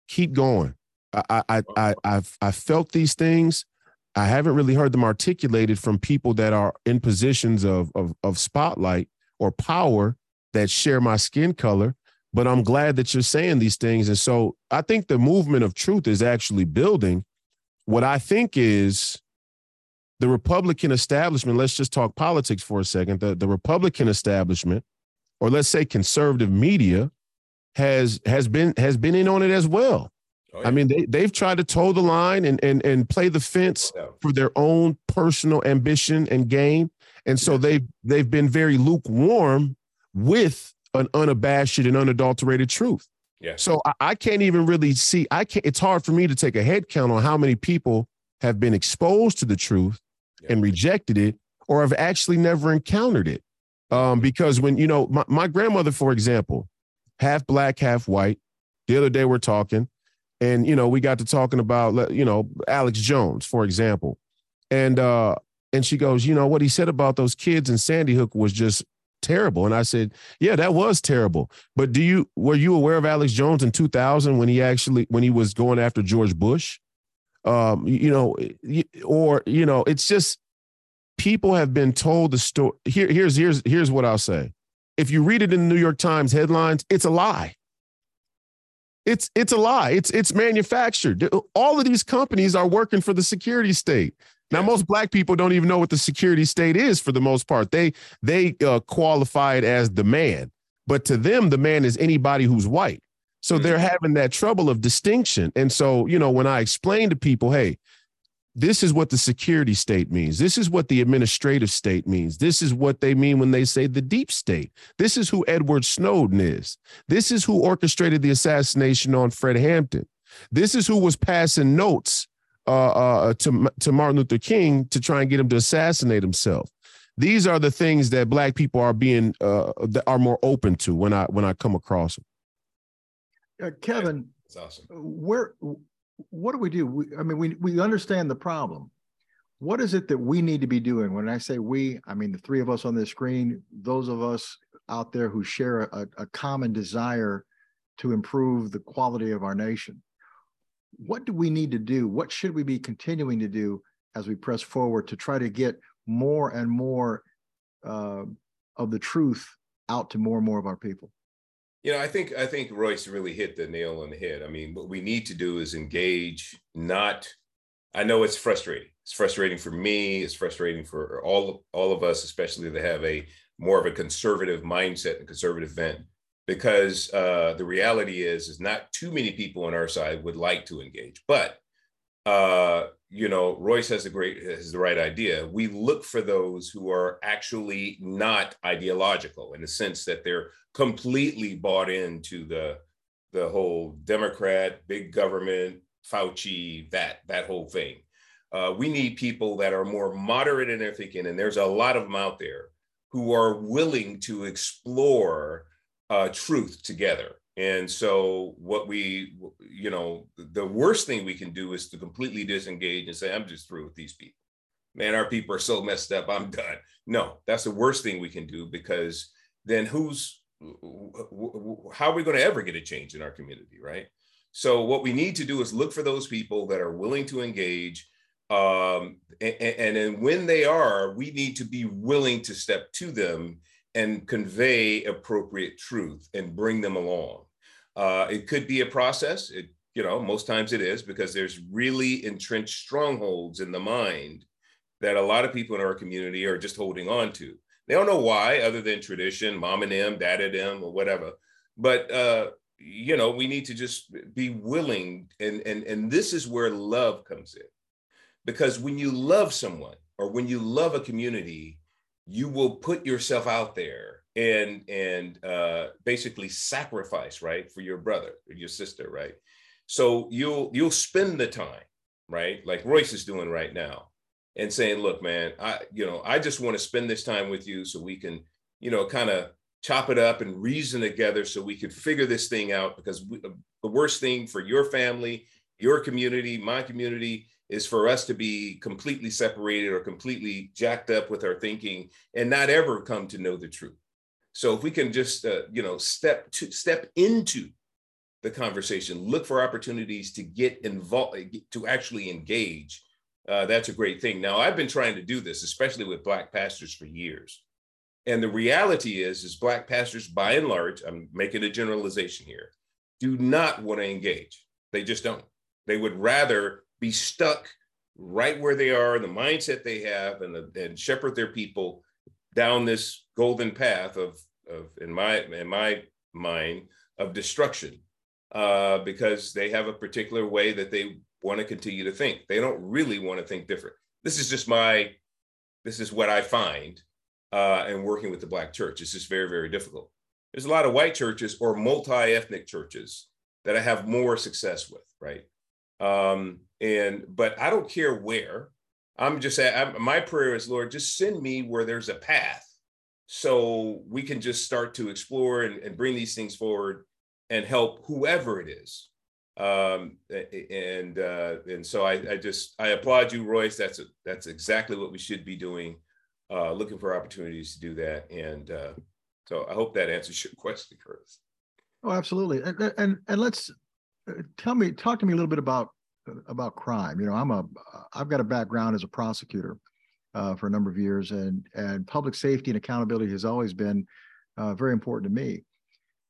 keep going. I I I I've I felt these things. I haven't really heard them articulated from people that are in positions of, of, of spotlight or power that share my skin color. But I'm glad that you're saying these things. And so I think the movement of truth is actually building. What I think is the Republican establishment, let's just talk politics for a second. The, the Republican establishment, or let's say conservative media, has has been has been in on it as well. Oh, yeah. I mean, they they've tried to toe the line and and and play the fence yeah. for their own personal ambition and gain, and so yes. they've they've been very lukewarm with an unabashed and unadulterated truth. Yeah. So I, I can't even really see. I can't. It's hard for me to take a head count on how many people have been exposed to the truth yeah. and rejected it, or have actually never encountered it. Um, because when you know my, my grandmother, for example, half black, half white. The other day we're talking and you know we got to talking about you know Alex Jones for example. And uh and she goes you know what he said about those kids in Sandy Hook was just terrible. And I said yeah that was terrible. But do you were you aware of Alex Jones in 2000 when he actually when he was going after George Bush? Um you know or you know it's just people have been told the story here here's here's here's what I'll say. If you read it in the New York Times headlines it's a lie it's it's a lie. It's it's manufactured. All of these companies are working for the security state. Now, most black people don't even know what the security state is for the most part. They they uh, qualify it as the man, but to them, the man is anybody who's white. So mm-hmm. they're having that trouble of distinction. And so, you know, when I explain to people, hey, this is what the security state means. This is what the administrative state means. This is what they mean when they say the deep state. This is who Edward Snowden is. This is who orchestrated the assassination on Fred Hampton. This is who was passing notes uh, uh, to, to Martin Luther King to try and get him to assassinate himself. These are the things that Black people are being uh, that are more open to when I when I come across them. Uh, Kevin, that's awesome. Where what do we do? We, I mean, we we understand the problem. What is it that we need to be doing? When I say we, I mean the three of us on this screen, those of us out there who share a, a common desire to improve the quality of our nation. What do we need to do? What should we be continuing to do as we press forward to try to get more and more uh, of the truth out to more and more of our people? You know, I think I think Royce really hit the nail on the head. I mean, what we need to do is engage, not. I know it's frustrating. It's frustrating for me. It's frustrating for all all of us, especially that have a more of a conservative mindset and conservative bent, because uh, the reality is is not too many people on our side would like to engage. But uh, you know, Royce has a great has the right idea. We look for those who are actually not ideological in the sense that they're completely bought into the the whole Democrat, big government, Fauci, that that whole thing. Uh, we need people that are more moderate in their thinking, and there's a lot of them out there who are willing to explore uh, truth together. And so, what we, you know, the worst thing we can do is to completely disengage and say, I'm just through with these people. Man, our people are so messed up. I'm done. No, that's the worst thing we can do because then who's, how are we going to ever get a change in our community, right? So, what we need to do is look for those people that are willing to engage. Um, and, and, and when they are, we need to be willing to step to them and convey appropriate truth and bring them along. Uh, it could be a process. It, you know, most times it is because there's really entrenched strongholds in the mind that a lot of people in our community are just holding on to. They don't know why, other than tradition, mom and them, dad and them, or whatever. But uh, you know, we need to just be willing, and and and this is where love comes in, because when you love someone or when you love a community, you will put yourself out there and and uh, basically sacrifice right for your brother or your sister right? So you'll you'll spend the time right like royce is doing right now and saying look man i you know i just want to spend this time with you so we can you know kind of chop it up and reason together so we could figure this thing out because we, the worst thing for your family your community my community is for us to be completely separated or completely jacked up with our thinking and not ever come to know the truth. So if we can just uh, you know step to step into the conversation, look for opportunities to get involved, to actually engage, uh, that's a great thing. Now I've been trying to do this, especially with Black pastors, for years. And the reality is, is Black pastors, by and large, I'm making a generalization here, do not want to engage. They just don't. They would rather be stuck right where they are, the mindset they have, and, and shepherd their people down this golden path of, of in my in my mind of destruction, uh, because they have a particular way that they want to continue to think. They don't really want to think different. This is just my, this is what I find, uh, and working with the Black church. It's just very very difficult. There's a lot of white churches or multi-ethnic churches that I have more success with, right? Um, and but I don't care where. I'm just I'm, my prayer is, Lord, just send me where there's a path, so we can just start to explore and, and bring these things forward and help whoever it is. Um, and uh, and so I, I just I applaud you, Royce. That's a, that's exactly what we should be doing. Uh, looking for opportunities to do that, and uh, so I hope that answers your question, Curtis. Oh, absolutely. And and, and let's uh, tell me, talk to me a little bit about about crime. You know, I'm a I've got a background as a prosecutor uh, for a number of years, and and public safety and accountability has always been uh, very important to me.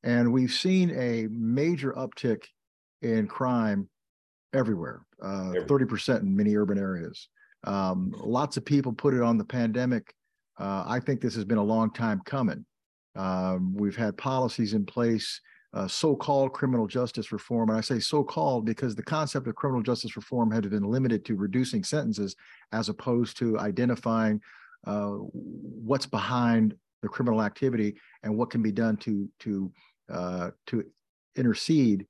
And we've seen a major uptick in crime everywhere, uh, thirty percent in many urban areas. Um, lots of people put it on the pandemic. Uh, I think this has been a long time coming. Um, we've had policies in place uh, so-called criminal justice reform. And I say so-called because the concept of criminal justice reform had been limited to reducing sentences as opposed to identifying uh, what's behind the criminal activity and what can be done to to uh, to intercede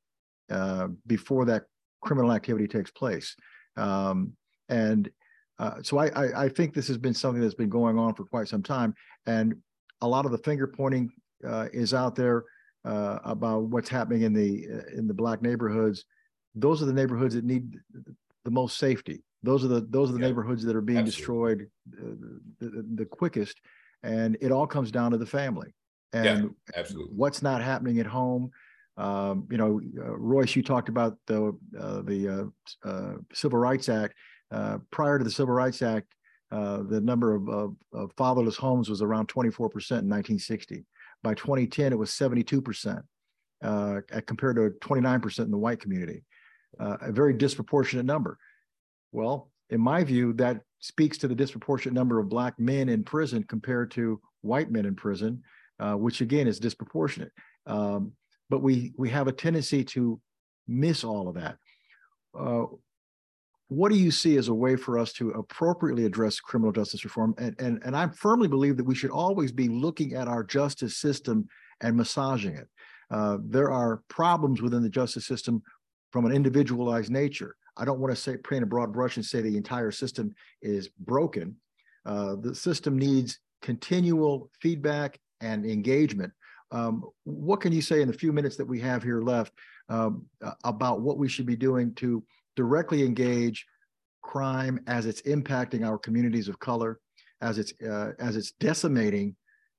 uh, before that criminal activity takes place. Um, and uh, so I, I, I think this has been something that's been going on for quite some time, and a lot of the finger pointing uh, is out there uh, about what's happening in the uh, in the black neighborhoods, those are the neighborhoods that need the most safety. Those are the those are the yeah. neighborhoods that are being Absolutely. destroyed uh, the, the, quickest, and it all comes down to the family and yeah, absolutely. what's not happening at home. Um, you know, uh, Royce, you talked about the uh, the uh, uh, Civil Rights Act. Uh, prior to the Civil Rights Act, the number of, of, of, fatherless homes was around 24% in 1960. By 2010, it was 72%, compared to 29% in the white community. a very disproportionate number. Well, in my view, that speaks to the disproportionate number of black men in prison compared to white men in prison, which again is disproportionate. Um, but we we have a tendency to miss all of that. Uh, what do you see as a way for us to appropriately address criminal justice reform? And, and, and I firmly believe that we should always be looking at our justice system and massaging it. Uh, there are problems within the justice system from an individualized nature. I don't want to say paint a broad brush and say the entire system is broken. Uh, the system needs continual feedback and engagement um, what can you say in the few minutes that we have here left um, about what we should be doing to directly engage crime as it's impacting our communities of color, as it's uh, as it's decimating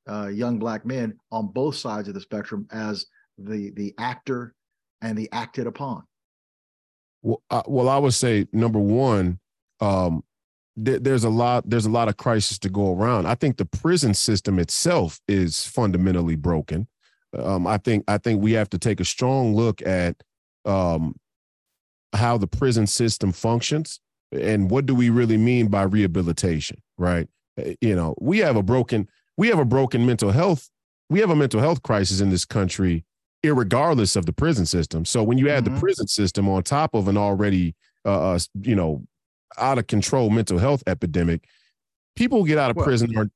uh, young black men on both sides of the spectrum as the the actor and the acted upon? Well, uh, well, I would say number one, um, th- there's a lot there's a lot of crisis to go around. I think the prison system itself is fundamentally broken. Um, I think I think we have to take a strong look at um, how the prison system functions and what do we really mean by rehabilitation, right? Eh, you know, we have a broken we have a broken mental health we have a mental health crisis in this country regardless of the prison system. So when you add mm-hmm. the prison system on top of an already uh, uh you know out of control mental health epidemic. People get out of well, prison are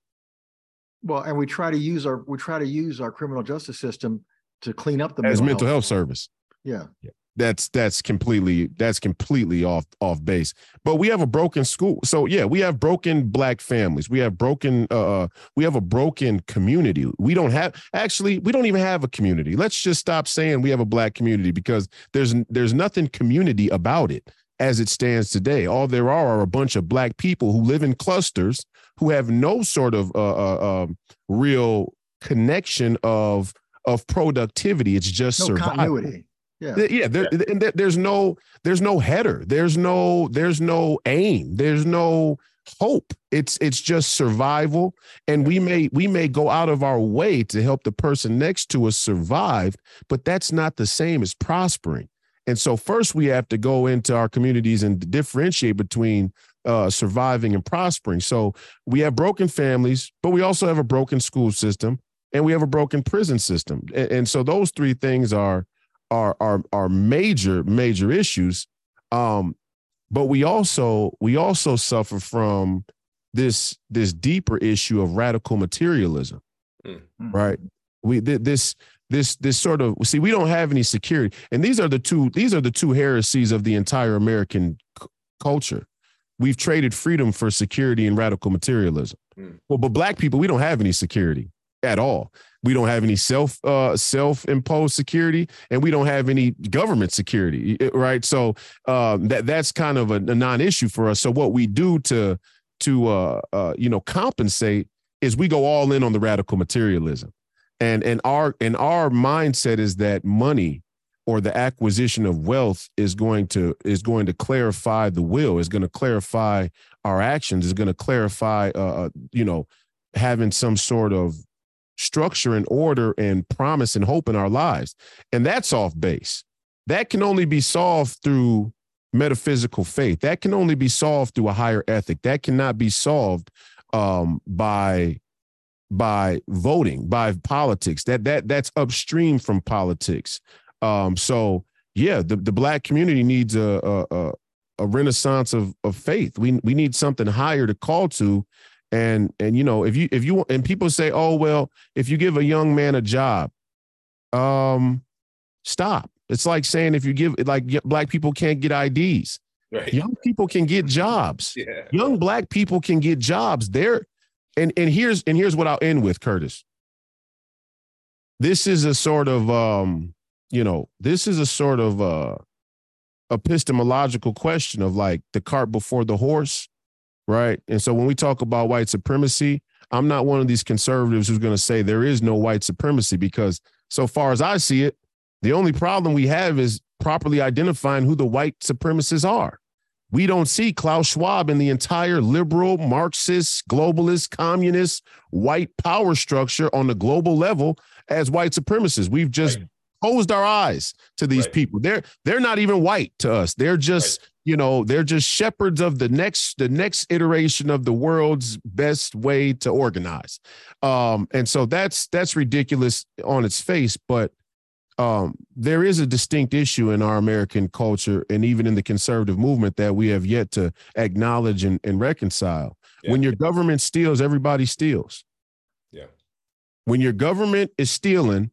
well, and we try to use our we try to use our criminal justice system to clean up the as mental, mental health, health service. Yeah. yeah. That's that's completely that's completely off off base. But we have a broken school. So yeah, we have broken black families. We have broken uh, uh we have a broken community. We don't have actually we don't even have a community. Let's just stop saying we have a black community because there's there's nothing community about it as it stands today. All there are are a bunch of black people who live in clusters who have no sort of uh, uh, um, real connection of of productivity. It's just no survival. continuity. Yeah, yeah. There, yeah. And there's no there's no header. There's no there's no aim. There's no hope. It's it's just survival. And we may we may go out of our way to help the person next to us survive, but that's not the same as prospering. And so, first, we have to go into our communities and differentiate between uh, surviving and prospering. So, we have broken families, but we also have a broken school system and we have a broken prison system. And, and so, those three things are are are are major major issues. Um, but we also we also suffer from this this deeper issue of radical materialism, mm-hmm. right? We this this this sort of see we don't have any security and these are the two these are the two heresies of the entire american c- culture we've traded freedom for security and radical materialism mm. well but black people we don't have any security at all. We don't have any self uh self-imposed security and we don't have any government security right? So um that that's kind of a, a non-issue for us. So what we do to to uh uh you know compensate is we go all in on the radical materialism. And and our and our mindset is that money or the acquisition of wealth is going to is going to clarify the will is going to clarify our actions is going to clarify uh, uh, you know having some sort of structure and order and promise and hope in our lives and that's off base that can only be solved through metaphysical faith that can only be solved through a higher ethic that cannot be solved um, by by voting, by politics. That that that's upstream from politics. Um, so yeah, the, the black community needs a, a a renaissance of of faith. We we need something higher to call to. And and you know, if you if you and people say, oh well, if you give a young man a job, um, stop. It's like saying if you give like black people can't get IDs. Right. Young people can get jobs. Yeah. Young black people can get jobs. They're and and here's and here's what I'll end with, Curtis. This is a sort of um, you know, this is a sort of uh epistemological question of like the cart before the horse, right? And so when we talk about white supremacy, I'm not one of these conservatives who's going to say there is no white supremacy because so far as I see it, The only problem we have is properly identifying who the white supremacists are. We don't see Klaus Schwab in the entire liberal, Marxist, globalist, communist, white power structure on the global level as white supremacists. We've just right. closed our eyes to these right. people. They're they're not even white to us. They're just, right. You know, they're just shepherds of the next the next iteration of the world's best way to organize. Um, and so that's that's ridiculous on its face, but um, there is a distinct issue in our American culture and even in the conservative movement that we have yet to acknowledge and, and reconcile. Yeah. When your government steals, everybody steals. Yeah. When your government is stealing,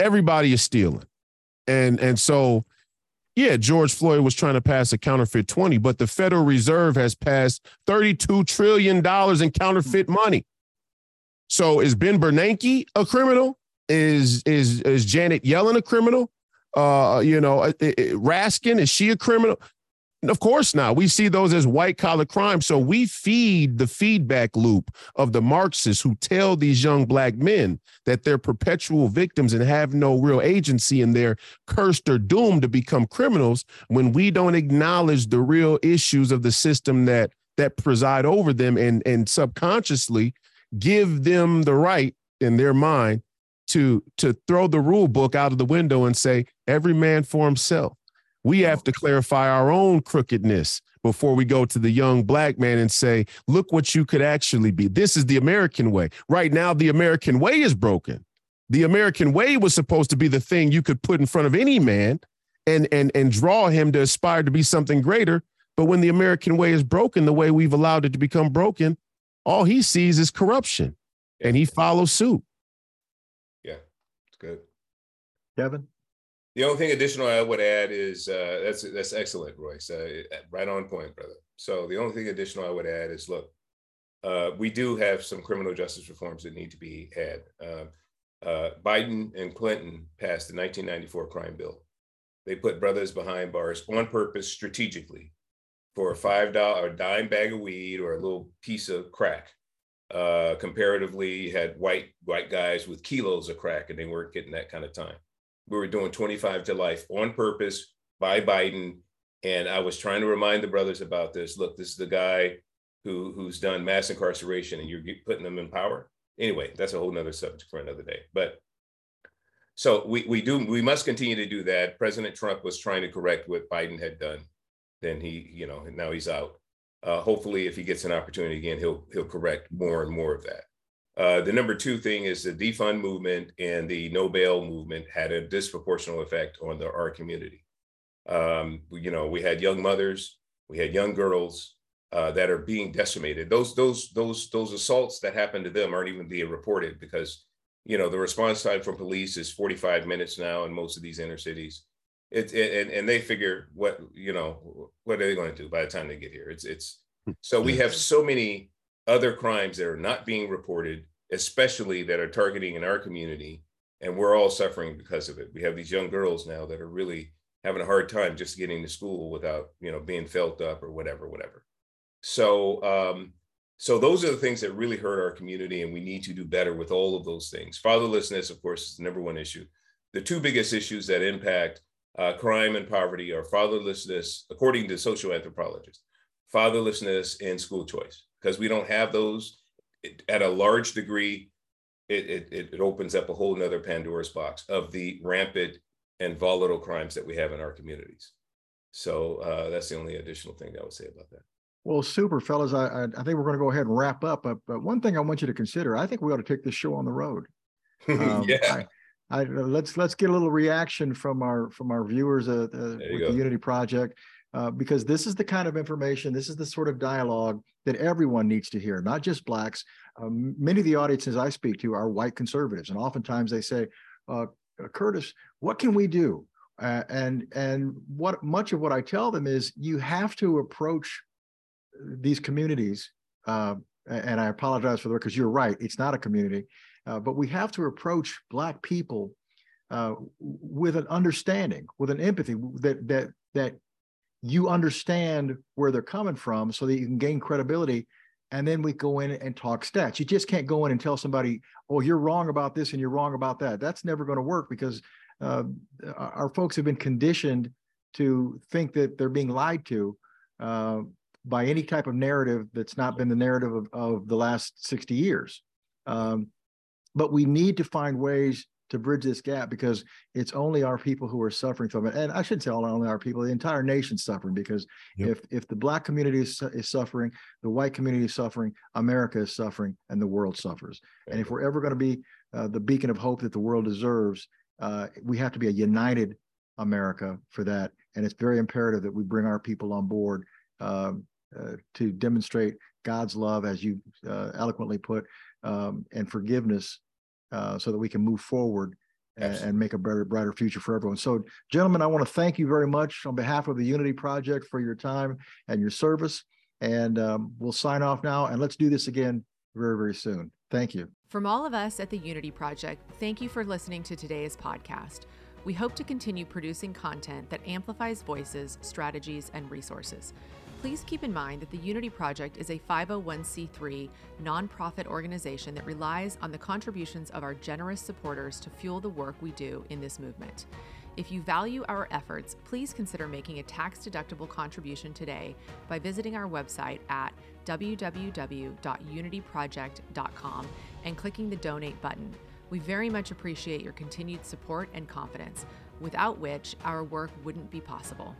everybody is stealing. And and so yeah, George Floyd was trying to pass a counterfeit 20, but the Federal Reserve has passed 32 trillion dollars in counterfeit money. So is Ben Bernanke a criminal? Is is is Janet Yellen a criminal? Uh, you know, uh, uh, Raskin is she a criminal? Of course not. We see those as white collar crimes. So we feed the feedback loop of the Marxists who tell these young black men that they're perpetual victims and have no real agency and they're cursed or doomed to become criminals when we don't acknowledge the real issues of the system that that preside over them and and subconsciously give them the right in their mind to to throw the rule book out of the window and say every man for himself. We have to clarify our own crookedness before we go to the young black man and say, look what you could actually be. This is the American way. Right now, the American way is broken. The American way was supposed to be the thing you could put in front of any man and and and draw him to aspire to be something greater. But when the American way is broken, the way we've allowed it to become broken, all he sees is corruption and he follows suit Yeah, it's good. Kevin? The only thing additional I would add is uh, that's that's excellent, Royce. Uh, right on point, brother. So the only thing additional I would add is look, uh, we do have some criminal justice reforms that need to be had. Um, uh, Biden and Clinton passed the 1994 crime bill. They put brothers behind bars on purpose, strategically, for a five dollar dime bag of weed or a little piece of crack uh, comparatively had white white guys with kilos of crack and they weren't getting that kind of time. We were doing 25 to life on purpose by Biden. And I was trying to remind the brothers about this. Look, this is the guy who who's done mass incarceration and you're putting them in power. Anyway, that's a whole nother subject for another day. But so we, we do we must continue to do that. President Trump was trying to correct what Biden had done. Then he, you know, now he's out. Uh, hopefully, if he gets an opportunity again, he'll he'll correct more and more of that. Uh, the number two thing is the defund movement and the no bail movement had a disproportional effect on the, our community. Um, you know, we had young mothers, we had young girls uh, that are being decimated. Those those those those assaults that happen to them aren't even being reported because you know the response time from police is 45 minutes now in most of these inner cities it's it, and, and they figure what you know what are they going to do by the time they get here it's it's so we have so many other crimes that are not being reported especially that are targeting in our community and we're all suffering because of it. We have these young girls now that are really having a hard time just getting to school without you know being felt up or whatever whatever. So um so those are the things that really hurt our community and we need to do better with all of those things. Fatherlessness of course is the number one issue. The two biggest issues that impact uh, crime and poverty are fatherlessness, according to social anthropologists, fatherlessness and school choice. Because we don't have those it, at a large degree, it, it, it opens up a whole nother Pandora's box of the rampant and volatile crimes that we have in our communities. So uh, that's the only additional thing that I would say about that. Well, super, fellas. I, I, think we're going to go ahead and wrap up. But, but one thing I want you to consider, I think we ought to take this show on the road. Um, yeah. I, I, let's let's get a little reaction from our from our viewers uh, uh, with the Unity Project uh, because this is the kind of information, this is the sort of dialogue that everyone needs to hear, not just blacks. Um, many of the audiences I speak to are white conservatives, and oftentimes they say, uh, uh "Curtis, what can we do?" Uh, and and what much of what I tell them is you have to approach these communities. and I apologize for the because you're right, it's not a community uh, but we have to approach Black people uh, with an understanding, with an empathy that that that you understand where they're coming from, so that you can gain credibility. And then we go in and talk stats. You just can't go in and tell somebody, "Oh, you're wrong about this and you're wrong about that." That's never going to work because uh, our folks have been conditioned to think that they're being lied to uh, by any type of narrative that's not been the narrative of, of the last 60 years. Um, but we need to find ways to bridge this gap because it's only our people who are suffering from it. And I shouldn't say only our people, the entire nation's suffering because yep. if if the black community is, is, suffering, the white community is suffering, America is suffering, and the world suffers. And if we're ever going to be uh, the beacon of hope that the world deserves, uh, we have to be a united America for that. And it's very imperative that we bring our people on board um, uh, to demonstrate God's love, as you uh, eloquently put, um, and forgiveness uh, so that we can move forward and, and, make a better, brighter future for everyone. So, gentlemen, I want to thank you very much on behalf of the Unity Project for your time and your service. And um, we'll sign off now and let's do this again very, very soon. Thank you. From all of us at the Unity Project, thank you for listening to today's podcast. We hope to continue producing content that amplifies voices, strategies, and resources. Please keep in mind that the Unity Project is a 501c3 nonprofit organization that relies on the contributions of our generous supporters to fuel the work we do in this movement. If you value our efforts, please consider making a tax deductible contribution today by visiting our website at www.unityproject.com and clicking the donate button. We very much appreciate your continued support and confidence, without which our work wouldn't be possible.